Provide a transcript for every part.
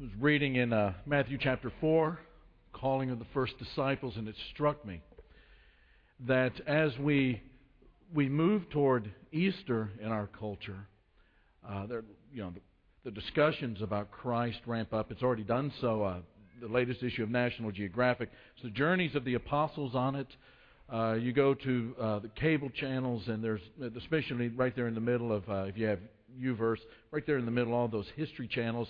was reading in uh, Matthew chapter 4, calling of the first disciples, and it struck me that as we we move toward Easter in our culture, uh, there, you know, the, the, discussions about Christ ramp up. It's already done so. Uh, the latest issue of National Geographic. It's the journeys of the apostles on it. Uh, you go to uh, the cable channels, and there's especially right there in the middle of uh, if you have UVerse, right there in the middle, all those history channels.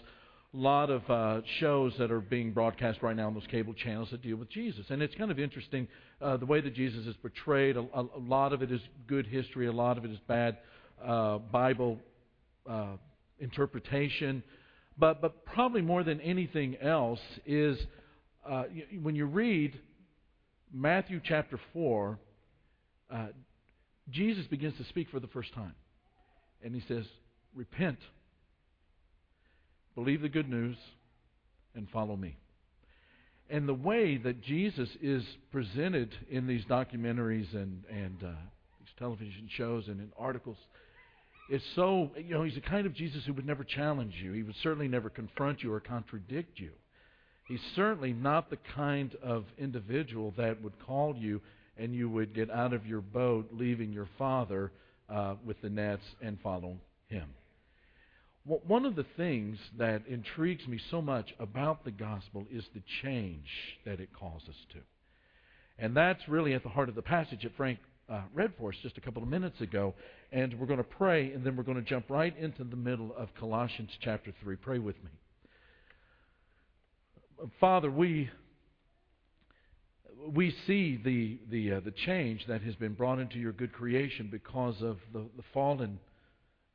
Lot of uh, shows that are being broadcast right now on those cable channels that deal with Jesus, and it's kind of interesting uh, the way that Jesus is portrayed. A, a, a, lot of it is good history, a lot of it is bad uh, Bible uh, interpretation, but but probably more than anything else is uh, when you read Matthew chapter four. Uh, Jesus begins to speak for the first time, and he says, Repent. Believe the good news and follow me. And the way that Jesus is presented in these documentaries and, and uh, these television shows and in articles is so, you know, he's the kind of Jesus who would never challenge you. He would certainly never confront you or contradict you. He's certainly not the kind of individual that would call you and you would get out of your boat, leaving your father uh, with the nets and follow him. One of the things that intrigues me so much about the gospel is the change that it calls us to. And that's really at the heart of the passage that Frank uh, read for us just a couple of minutes ago. And we're going to pray, and then we're going to jump right into the middle of Colossians chapter 3. Pray with me. Father, we we see the the uh, the change that has been brought into your good creation because of the, the fallen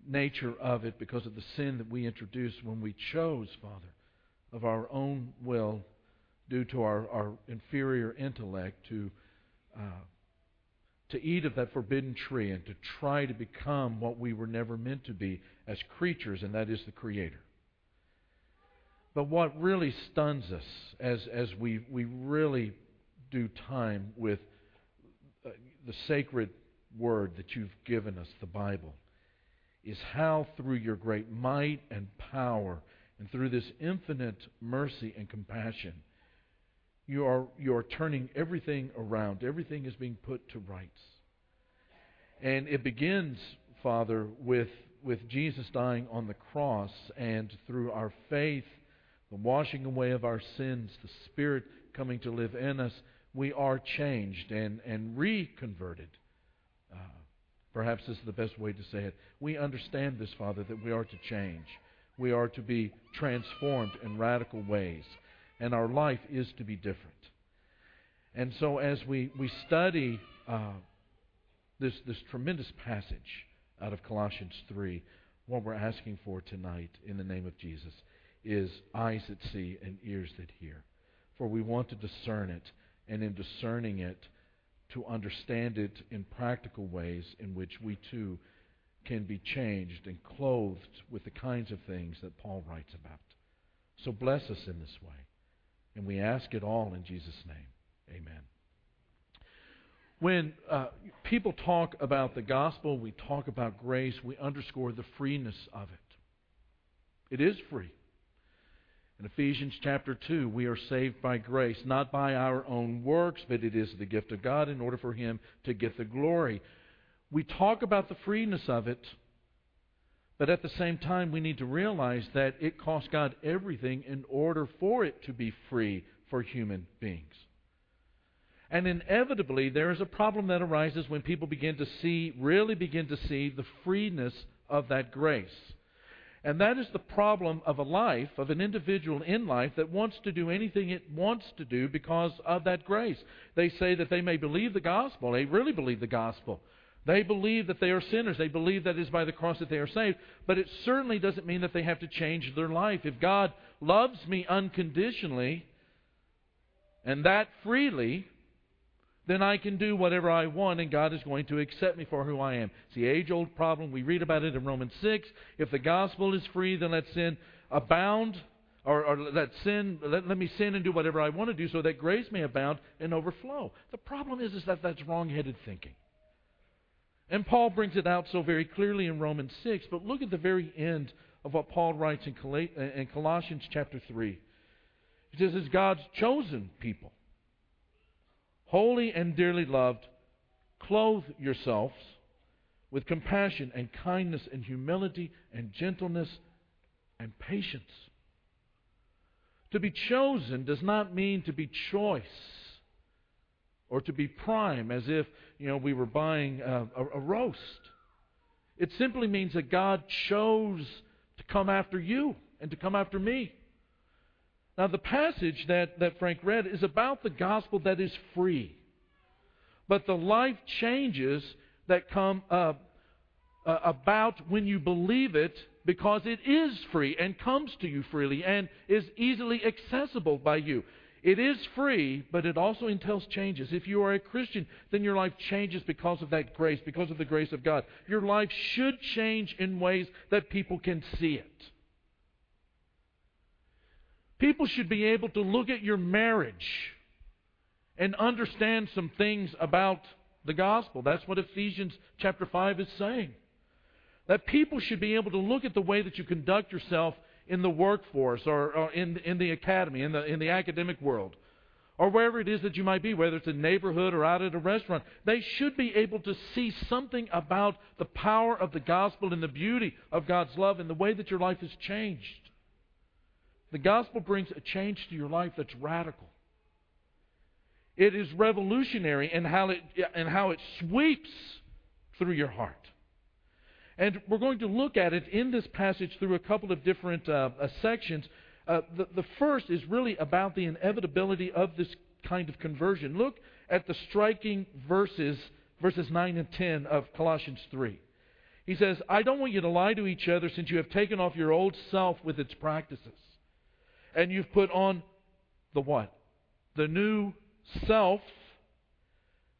nature of it because of the sin that we introduced when we chose, Father, of our own will, due to our, our inferior intellect, to, uh, to eat of that forbidden tree and to try to become what we were never meant to be as creatures, and that is the Creator. But what really stuns us as, as we, we really do time with uh, the sacred word that you've given us, the Bible, is how through your great might and power and through this infinite mercy and compassion, you are, you are turning everything around. Everything is being put to rights. And it begins, Father, with, with Jesus dying on the cross and through our faith, the washing away of our sins, the Spirit coming to live in us, we are changed and, and reconverted. Perhaps this is the best way to say it. We understand this, Father, that we are to change. We are to be transformed in radical ways. And our life is to be different. And so as we, we study uh, this, this tremendous passage out of Colossians 3, what we're asking for tonight in the name of Jesus is eyes that see and ears that hear. For we want to discern it, and in discerning it, to understand it in practical ways in which we too can be changed and clothed with the kinds of things that Paul writes about. So bless us in this way. And we ask it all in Jesus' name. Amen. When uh, people talk about the gospel, we talk about grace, we underscore the freeness of it. It is free. In Ephesians chapter 2, we are saved by grace, not by our own works, but it is the gift of God in order for Him to get the glory. We talk about the freeness of it, but at the same time, we need to realize that it costs God everything in order for it to be free for human beings. And inevitably, there is a problem that arises when people begin to see, really begin to see, the freeness of that grace. And that is the problem of a life, of an individual in life that wants to do anything it wants to do because of that grace. They say that they may believe the gospel. They really believe the gospel. They believe that they are sinners. They believe that it is by the cross that they are saved. But it certainly doesn't mean that they have to change their life. If God loves me unconditionally, and that freely, then I can do whatever I want and God is going to accept me for who I am. It's the age old problem. We read about it in Romans 6. If the gospel is free, then let sin abound, or, or let sin, let, let me sin and do whatever I want to do so that grace may abound and overflow. The problem is, is that that's wrong headed thinking. And Paul brings it out so very clearly in Romans 6, but look at the very end of what Paul writes in Colossians chapter 3. He says, As God's chosen people, holy and dearly loved, clothe yourselves with compassion and kindness and humility and gentleness and patience. To be chosen does not mean to be choice or to be prime as if you know we were buying a, a, a roast. It simply means that God chose to come after you and to come after me. Now, the passage that, that Frank read is about the gospel that is free. But the life changes that come uh, uh, about when you believe it because it is free and comes to you freely and is easily accessible by you. It is free, but it also entails changes. If you are a Christian, then your life changes because of that grace, because of the grace of God. Your life should change in ways that people can see it. People should be able to look at your marriage and understand some things about the gospel. That's what Ephesians chapter 5 is saying. That people should be able to look at the way that you conduct yourself in the workforce or, or in, in the academy, in the, in the academic world, or wherever it is that you might be, whether it's in neighborhood or out at a restaurant, they should be able to see something about the power of the gospel and the beauty of God's love and the way that your life has changed. The gospel brings a change to your life that's radical. It is revolutionary in how it, in how it sweeps through your heart. And we're going to look at it in this passage through a couple of different uh, uh, sections. Uh, the, the first is really about the inevitability of this kind of conversion. Look at the striking verses, verses 9 and 10 of Colossians 3. He says, I don't want you to lie to each other since you have taken off your old self with its practices. And you've put on the what? The new self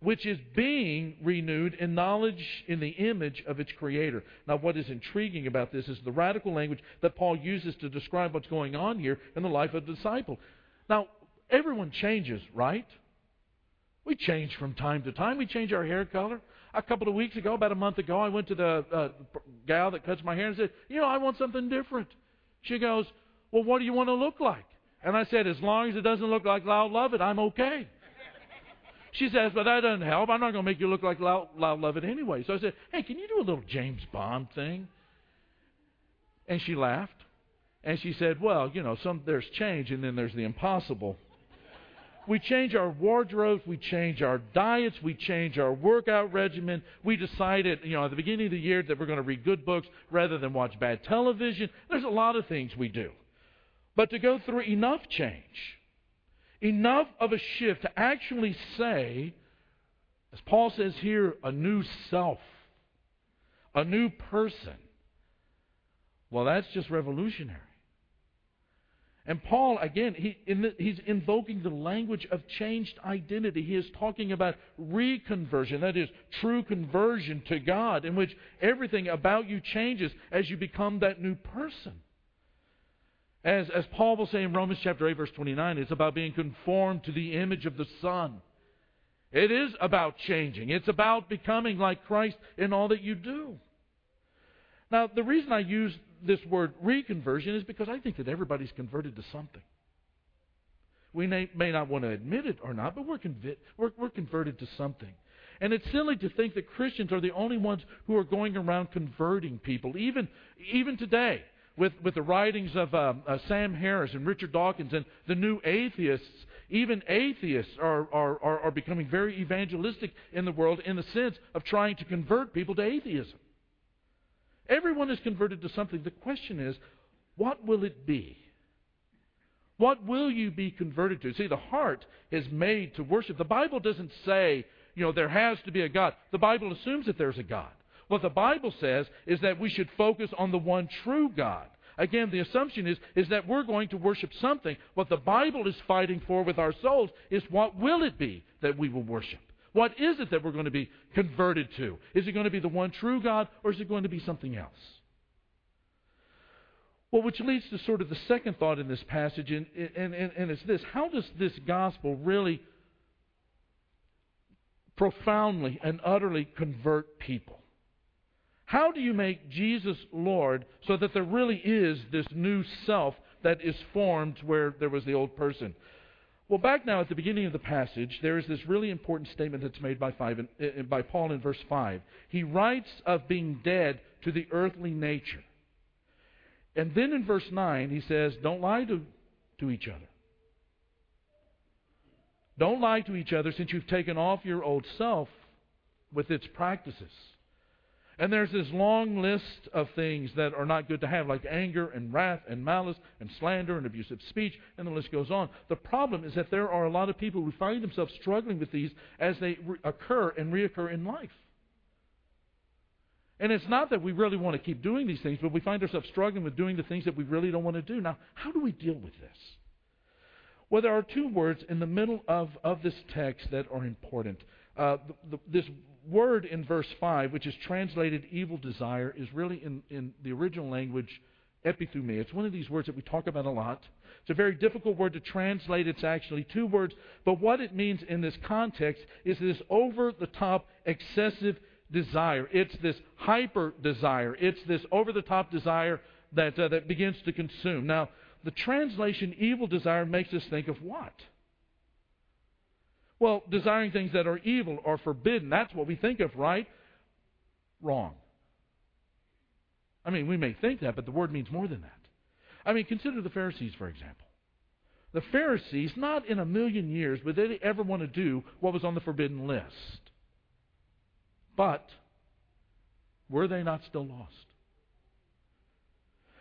which is being renewed in knowledge in the image of its creator. Now, what is intriguing about this is the radical language that Paul uses to describe what's going on here in the life of the disciple. Now, everyone changes, right? We change from time to time. We change our hair color. A couple of weeks ago, about a month ago, I went to the uh, gal that cuts my hair and said, You know, I want something different. She goes, Well, what do you want to look like? And I said, As long as it doesn't look like Lyle Lovett, I'm okay. She says, but that doesn't help. I'm not going to make you look like Lyle, Loud Love It anyway. So I said, hey, can you do a little James Bond thing? And she laughed. And she said, well, you know, some there's change and then there's the impossible. We change our wardrobes, we change our diets, we change our workout regimen. We decided, you know, at the beginning of the year that we're going to read good books rather than watch bad television. There's a lot of things we do. But to go through enough change enough of a shift to actually say, as Paul says here, a new self, a new person. Well, that's just revolutionary. And Paul, again, he, in the, he's invoking the language of changed identity. He is talking about reconversion, that is, true conversion to God, in which everything about you changes as you become that new person. As, as Paul will say in Romans chapter 8, verse 29, it's about being conformed to the image of the Son. It is about changing. It's about becoming like Christ in all that you do. Now, the reason I use this word reconversion is because I think that everybody's converted to something. We may, may not want to admit it or not, but we're, convi- we're, we're converted to something. And it's silly to think that Christians are the only ones who are going around converting people, even, even today with, with the writings of um, uh, Sam Harris and Richard Dawkins and the new atheists, even atheists are, are, are, are becoming very evangelistic in the world in the sense of trying to convert people to atheism. Everyone is converted to something. The question is, what will it be? What will you be converted to? See, the heart is made to worship. The Bible doesn't say, you know, there has to be a God. The Bible assumes that there's a God. What the Bible says is that we should focus on the one true God. Again, the assumption is, is that we're going to worship something. What the Bible is fighting for with our souls is what will it be that we will worship? What is it that we're going to be converted to? Is it going to be the one true God or is it going to be something else? Well, which leads to sort of the second thought in this passage, and, and, and, and it's this how does this gospel really profoundly and utterly convert people? How do you make Jesus Lord so that there really is this new self that is formed where there was the old person? Well, back now at the beginning of the passage, there is this really important statement that's made by, five, uh, by Paul in verse 5. He writes of being dead to the earthly nature. And then in verse 9, he says, Don't lie to, to each other. Don't lie to each other since you've taken off your old self with its practices. And there's this long list of things that are not good to have, like anger and wrath and malice and slander and abusive speech, and the list goes on. The problem is that there are a lot of people who find themselves struggling with these as they re- occur and reoccur in life. And it's not that we really want to keep doing these things, but we find ourselves struggling with doing the things that we really don't want to do. Now, how do we deal with this? Well, there are two words in the middle of, of this text that are important. Uh, the, the, this word in verse 5, which is translated evil desire, is really in, in the original language epithumia. It's one of these words that we talk about a lot. It's a very difficult word to translate. It's actually two words. But what it means in this context is this over the top, excessive desire. It's this hyper desire. It's this over the top desire that, uh, that begins to consume. Now, the translation evil desire makes us think of what? Well, desiring things that are evil or forbidden, that's what we think of, right? Wrong. I mean, we may think that, but the word means more than that. I mean, consider the Pharisees, for example. The Pharisees, not in a million years would they ever want to do what was on the forbidden list. But were they not still lost?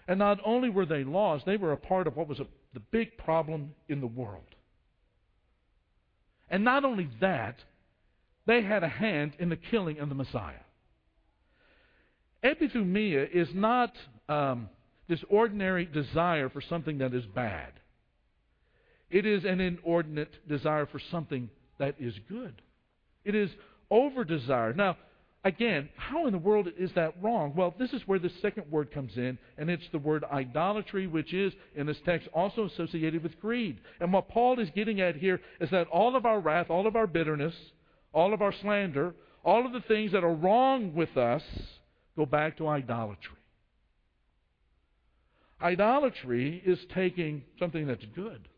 And not only were they lost, they were a part of what was a, the big problem in the world. And not only that, they had a hand in the killing of the Messiah. Epithumia is not um, this ordinary desire for something that is bad. It is an inordinate desire for something that is good. It is over desire. Now, again, how in the world is that wrong? Well, this is where the second word comes in, and it's the word idolatry, which is in this text also associated with greed. And what Paul is getting at here is that all of our wrath, all of our bitterness, all of our slander, all of the things that are wrong with us go back to idolatry. Idolatry is taking something that's good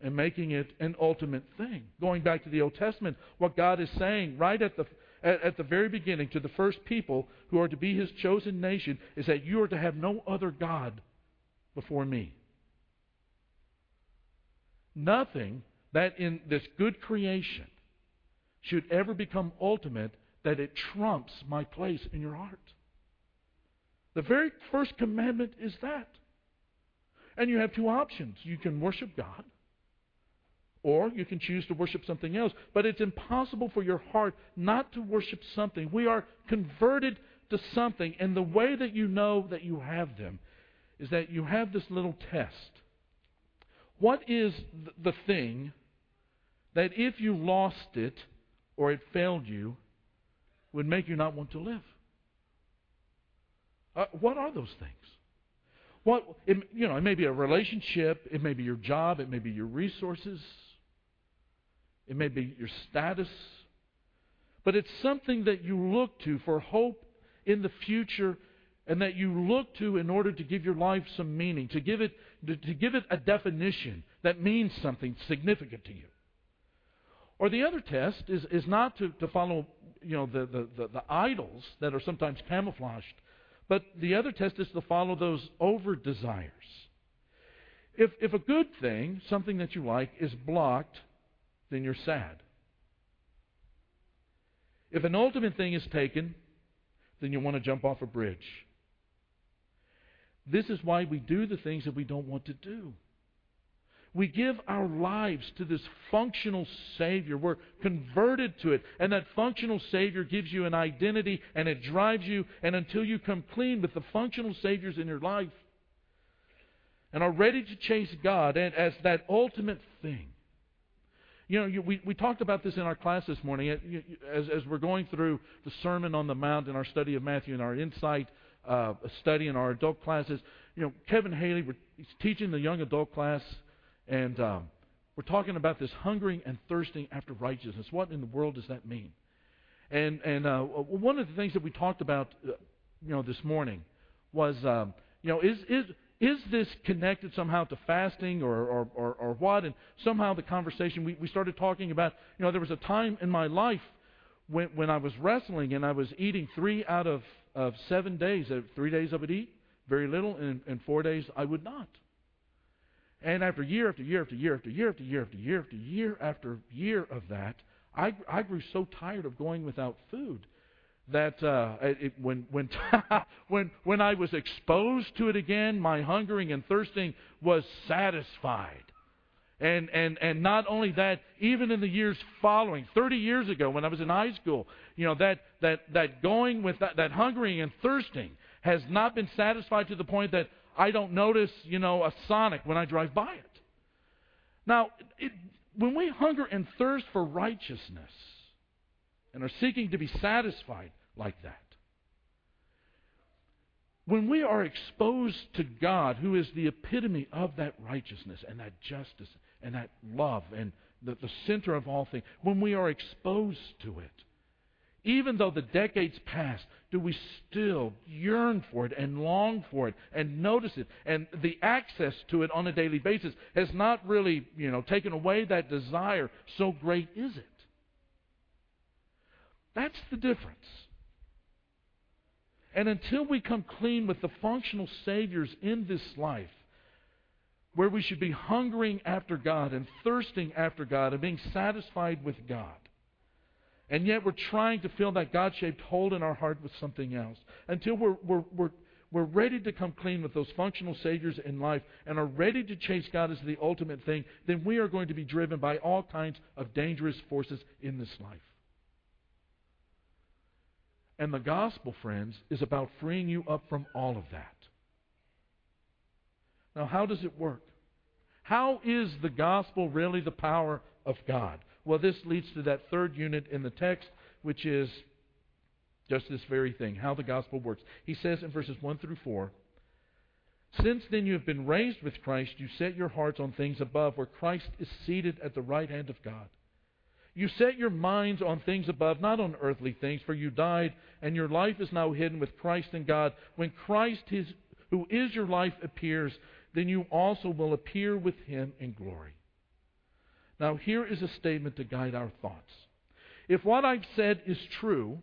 and making it an ultimate thing. Going back to the Old Testament, what God is saying right at the at, at, the very beginning to the first people who are to be his chosen nation is that you are to have no other God before me. Nothing that in this good creation should ever become ultimate that it trumps my place in your heart. The very first commandment is that. And you have two options. You can worship God or you can choose to worship something else. But it's impossible for your heart not to worship something. We are converted to something. And the way that you know that you have them is that you have this little test. What is the thing that if you lost it or it failed you would make you not want to live? Uh, what are those things? What it, you know, it may be a relationship, it may be your job, it may be your resources, it may be your status, but it's something that you look to for hope in the future and that you look to in order to give your life some meaning, to give it, to, give it a definition that means something significant to you. Or the other test is, is not to, to follow you know, the, the, the, the idols that are sometimes camouflaged, but the other test is to follow those over desires. If, if a good thing, something that you like, is blocked then you're sad. If an ultimate thing is taken, then you want to jump off a bridge. This is why we do the things that we don't want to do. We give our lives to this functional Savior. We're converted to it. And that functional Savior gives you an identity and it drives you. And until you come clean with the functional Saviors in your life and are ready to chase God as that ultimate thing, you know, you, we, we talked about this in our class this morning as, as we're going through the Sermon on the Mount in our study of Matthew and our insight uh, study in our adult classes. You know, Kevin Haley, he's teaching the young adult class, and um, we're talking about this hungering and thirsting after righteousness. What in the world does that mean? And, and uh, one of the things that we talked about uh, you know, this morning was, um, you know, is is is this connected somehow to fasting or, or, or, or what? And somehow the conversation we, we started talking about, you know, there was a time in my life when when I was wrestling and I was eating three out of of seven days. Uh, three days I would eat very little, and, and four days I would not. And after year after year after year after year after year after year after year after year of that, I, I grew so tired of going without food that uh, it, when when when when I was exposed to it again, my hungering and thirsting was satisfied. And and and not only that, even in the years following, 30 years ago when I was in high school, you know that that that going with that, that hungering and thirsting has not been satisfied to the point that I don't notice, you know, a Sonic when I drive by it. Now, it, when we hunger and thirst for righteousness and are seeking to be satisfied like that, when we are exposed to God, who is the epitome of that righteousness and that justice and that love and the, the center of all things, when we are exposed to it, even though the decades pass, do we still yearn for it and long for it and notice it? And the access to it on a daily basis has not really, you know, taken away that desire. So great is it. That's the difference. And until we come clean with the functional Saviors in this life, where we should be hungering after God and thirsting after God and being satisfied with God, and yet we're trying to fill that God shaped hole in our heart with something else. Until we're, we're, we're, we're ready to come clean with those functional Saviors in life and are ready to chase God as the ultimate thing, then we are going to be driven by all kinds of dangerous forces in this life. And the gospel, friends, is about freeing you up from all of that. Now, how does it work? How is the gospel really the power of God? Well, this leads to that third unit in the text, which is just this very thing how the gospel works. He says in verses 1 through 4 Since then you have been raised with Christ, you set your hearts on things above, where Christ is seated at the right hand of God. You set your minds on things above, not on earthly things, for you died, and your life is now hidden with Christ in God. When Christ, his, who is your life, appears, then you also will appear with him in glory. Now, here is a statement to guide our thoughts. If what I've said is true,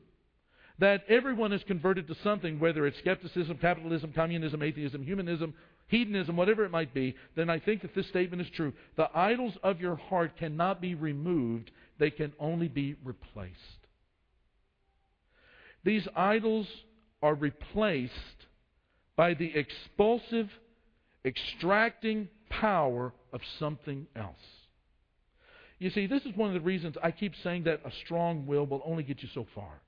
that everyone is converted to something, whether it's skepticism, capitalism, communism, atheism, humanism, hedonism, whatever it might be, then I think that this statement is true. The idols of your heart cannot be removed, they can only be replaced. These idols are replaced by the expulsive, extracting power of something else. You see, this is one of the reasons I keep saying that a strong will will only get you so far.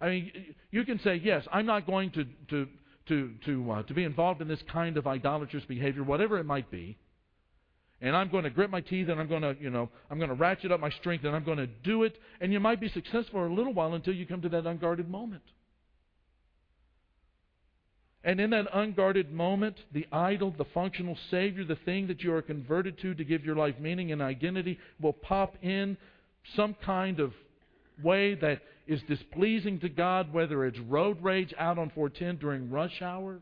I mean, you can say, yes, I'm not going to, to, to, to, uh, to be involved in this kind of idolatrous behavior, whatever it might be. And I'm going to grit my teeth and I'm going to, you know, I'm going to ratchet up my strength and I'm going to do it. And you might be successful for a little while until you come to that unguarded moment. And in that unguarded moment, the idol, the functional Savior, the thing that you are converted to to give your life meaning and identity will pop in some kind of way that is displeasing to God, whether it's road rage out on 410 during rush hour,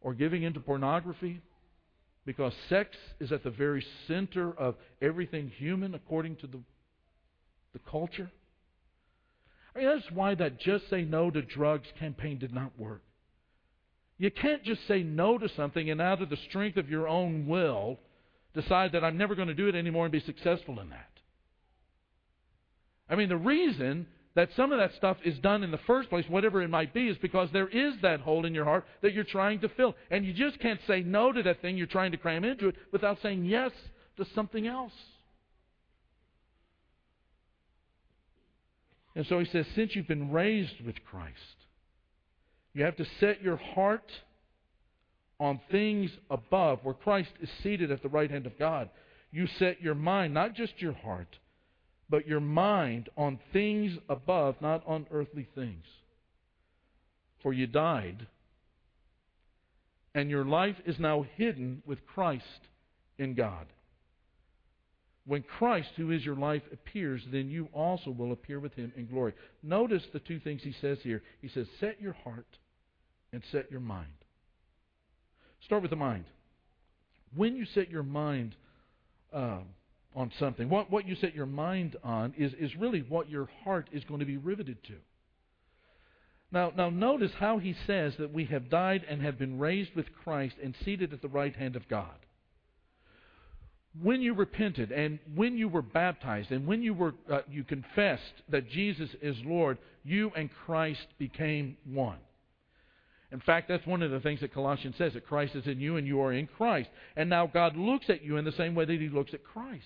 or giving into pornography, because sex is at the very center of everything human according to the, the culture. I mean, that's why that Just Say No to Drugs campaign did not work. You can't just say no to something and out of the strength of your own will decide that I'm never going to do it anymore and be successful in that. I mean, the reason that some of that stuff is done in the first place, whatever it might be, is because there is that hole in your heart that you're trying to fill. And you just can't say no to that thing you're trying to cram into it without saying yes to something else. And so he says, since you've been raised with Christ, you have to set your heart on things above, where Christ is seated at the right hand of God. You set your mind, not just your heart, but your mind on things above, not on earthly things. For you died, and your life is now hidden with Christ in God. When Christ, who is your life, appears, then you also will appear with him in glory. Notice the two things he says here. He says, Set your heart and set your mind. Start with the mind. When you set your mind uh, on something, what, what you set your mind on is, is really what your heart is going to be riveted to. Now, now notice how he says that we have died and have been raised with Christ and seated at the right hand of God when you repented and when you were baptized and when you were uh, you confessed that Jesus is Lord, you and Christ became one. In fact, that's one of the things that Colossians says that Christ is in you and you are in Christ. And now God looks at you in the same way that he looks at Christ.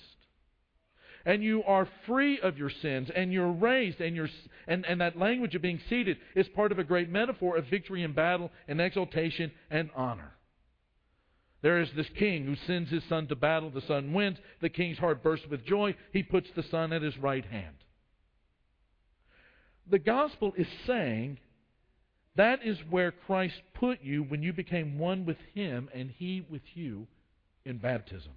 And you are free of your sins and you're raised and you're and, and that language of being seated is part of a great metaphor of victory in battle and exaltation and honor. There is this king who sends his son to battle. The son wins. The king's heart bursts with joy. He puts the son at his right hand. The gospel is saying that is where Christ put you when you became one with him and he with you in baptism.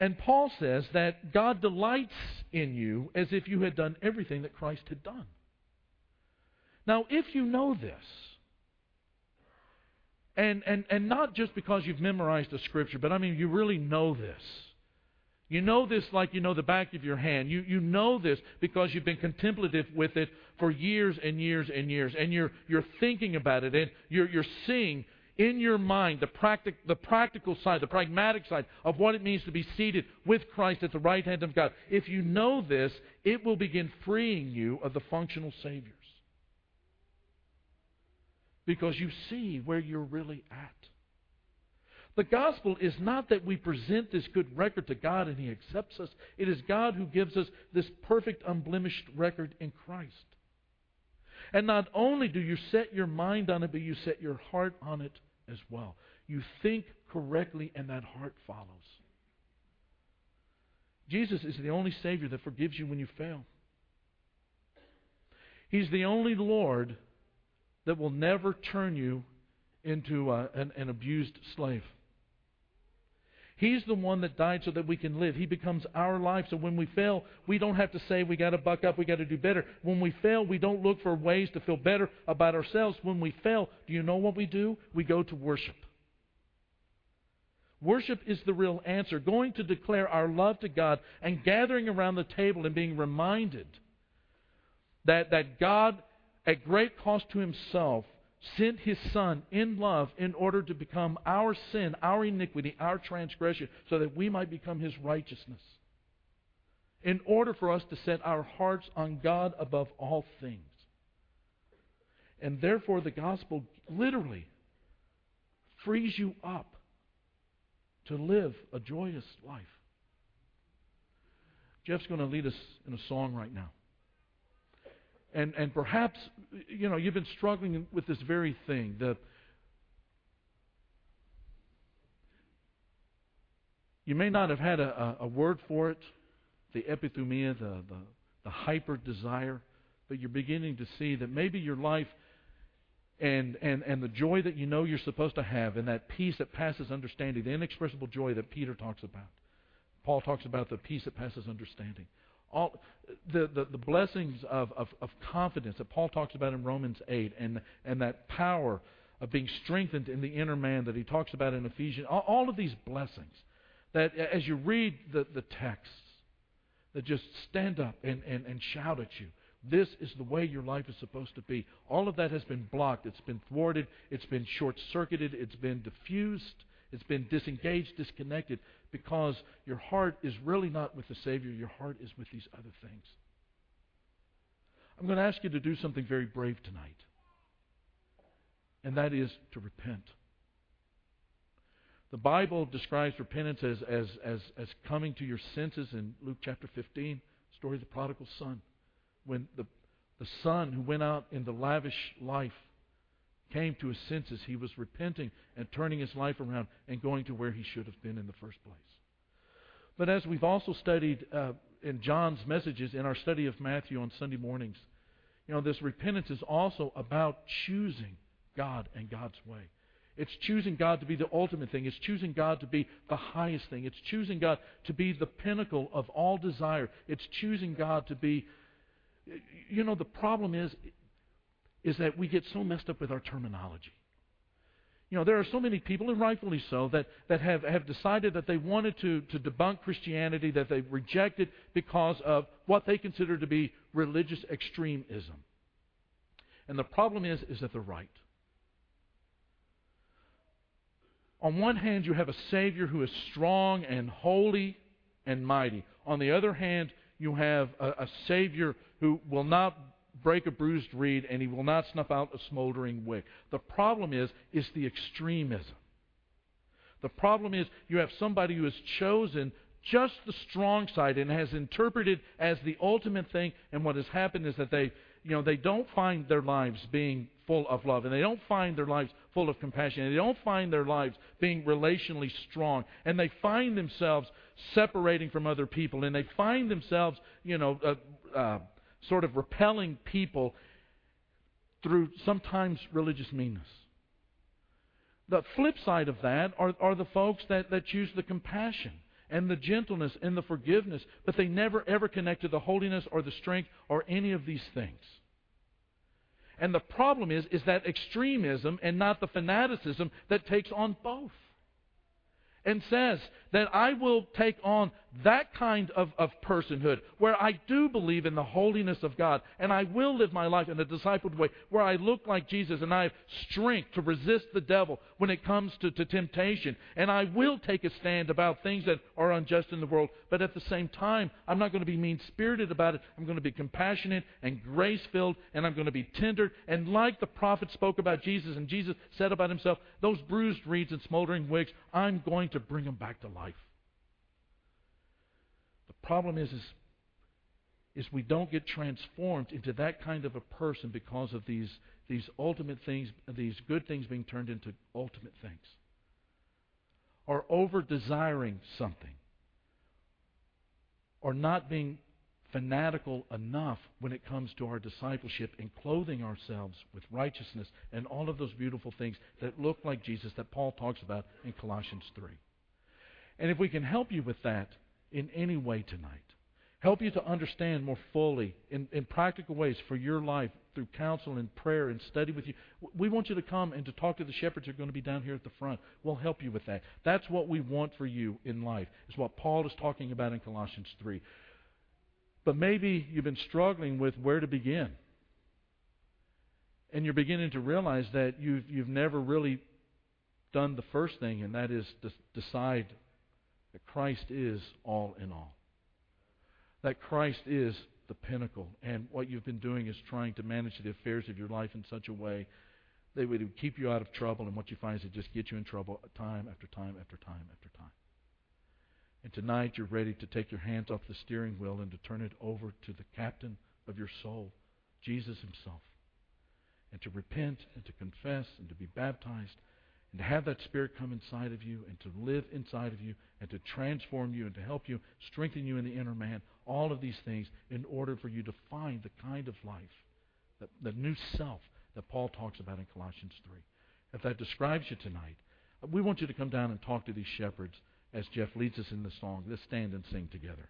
And Paul says that God delights in you as if you had done everything that Christ had done. Now, if you know this, and, and, and not just because you've memorized the scripture, but I mean, you really know this. You know this like you know the back of your hand. You, you know this because you've been contemplative with it for years and years and years. And you're, you're thinking about it and you're, you're seeing in your mind the, practic, the practical side, the pragmatic side of what it means to be seated with Christ at the right hand of God. If you know this, it will begin freeing you of the functional saviors. because you see where you're really at. The gospel is not that we present this good record to God and He accepts us. It is God who gives us this perfect, unblemished record in Christ. And not only do you set your mind on it, but you set your heart on it as well. You think correctly, and that heart follows. Jesus is the only Savior that forgives you when you fail. He's the only Lord that will never turn you into a, an, an abused slave. He's the one that died so that we can live. He becomes our life. So when we fail, we don't have to say we got to buck up, we got to do better. When we fail, we don't look for ways to feel better about ourselves. When we fail, do you know what we do? We go to worship. Worship is the real answer. Going to declare our love to God and gathering around the table and being reminded that, that God at great cost to himself, sent his Son in love in order to become our sin, our iniquity, our transgression, so that we might become his righteousness. In order for us to set our hearts on God above all things. And therefore, the gospel literally frees you up to live a joyous life. Jeff's going to lead us in a song right now. And, and perhaps, you know, you've been struggling with this very thing. The, you may not have had a, a, a word for it, the epithumia, the, the, the hyper desire, but you're beginning to see that maybe your life and, and, and the joy that you know you're supposed to have and that peace that passes understanding, the inexpressible joy that Peter talks about. Paul talks about the peace that passes understanding all the, the, the blessings of, of, of confidence that Paul talks about in Romans 8 and, and that power of being strengthened in the inner man that he talks about in Ephesians, all, all of these blessings that as you read the, the texts, that just stand up and, and, and shout at you. This is the way your life is supposed to be. All of that has been blocked. It's been thwarted. It's been short circuited. It's been diffused. It's been disengaged, disconnected because your heart is really not with the Savior, your heart is with these other things. I'm going to ask you to do something very brave tonight, and that is to repent. The Bible describes repentance as, as, as, as coming to your senses in Luke chapter 15, story of the prodigal son. When the, the son who went out in the lavish life came to his senses. He was repenting and turning his life around and going to where he should have been in the first place. But as we've also studied uh, in John's messages in our study of Matthew on Sunday mornings, you know, this repentance is also about choosing God and God's way. It's choosing God to be the ultimate thing. It's choosing God to be the highest thing. It's choosing God to be the pinnacle of all desire. It's choosing God to be. You know, the problem is, is that we get so messed up with our terminology. You know, there are so many people, and rightfully so, that, that have, have decided that they wanted to, to debunk Christianity, that they rejected because of what they consider to be religious extremism. And the problem is, is that they're right. On one hand, you have a Savior who is strong and holy and mighty. On the other hand, you have a, a Savior who will not break a bruised reed and he will not snuff out a smoldering wick. The problem is, is the extremism. The problem is you have somebody who has chosen just the strong side and has interpreted as the ultimate thing, and what has happened is that they you know, they don't find their lives being full of love, and they don't find their lives full of compassion, and they don't find their lives being relationally strong, and they find themselves separating from other people, and they find themselves, you know, uh, uh, sort of repelling people through sometimes religious meanness. The flip side of that are, are the folks that, that choose the compassion and the gentleness and the forgiveness, but they never ever connect to the holiness or the strength or any of these things. And the problem is, is that extremism and not the fanaticism that takes on both and says that I will take on that kind of, of personhood where I do believe in the holiness of God and I will live my life in a discipled way where I look like Jesus and I have strength to resist the devil when it comes to, to temptation. And I will take a stand about things that are unjust in the world but at the same time I'm not going to be mean-spirited about it. I'm going to be compassionate and grace-filled and I'm going to be tender. And like the prophet spoke about Jesus and Jesus said about himself those bruised reeds and smoldering wicks I'm going to bring them back to life problem is, is, is we don't get transformed into that kind of a person because of these, these ultimate things, these good things being turned into ultimate things. Or over desiring something. Or not being fanatical enough when it comes to our discipleship and clothing ourselves with righteousness and all of those beautiful things that look like Jesus that Paul talks about in Colossians 3. And if we can help you with that, in any way tonight. Help you to understand more fully in, in practical ways for your life through counsel and prayer and study with you. We want you to come and to talk to the shepherds who are going to be down here at the front. We'll help you with that. That's what we want for you in life, is what Paul is talking about in Colossians 3. But maybe you've been struggling with where to begin. And you're beginning to realize that you've, you've never really done the first thing, and that is to decide that Christ is all in all. That Christ is the pinnacle. And what you've been doing is trying to manage the affairs of your life in such a way that would keep you out of trouble. And what you find is it just gets you in trouble time after time after time after time. And tonight you're ready to take your hands off the steering wheel and to turn it over to the captain of your soul, Jesus himself. And to repent and to confess and to be baptized and to have that Spirit come inside of you and to live inside of you and to transform you and to help you, strengthen you in the inner man, all of these things in order for you to find the kind of life, the, the new self that Paul talks about in Colossians 3. If that describes you tonight, we want you to come down and talk to these shepherds as Jeff leads us in the song. Let's stand and sing together.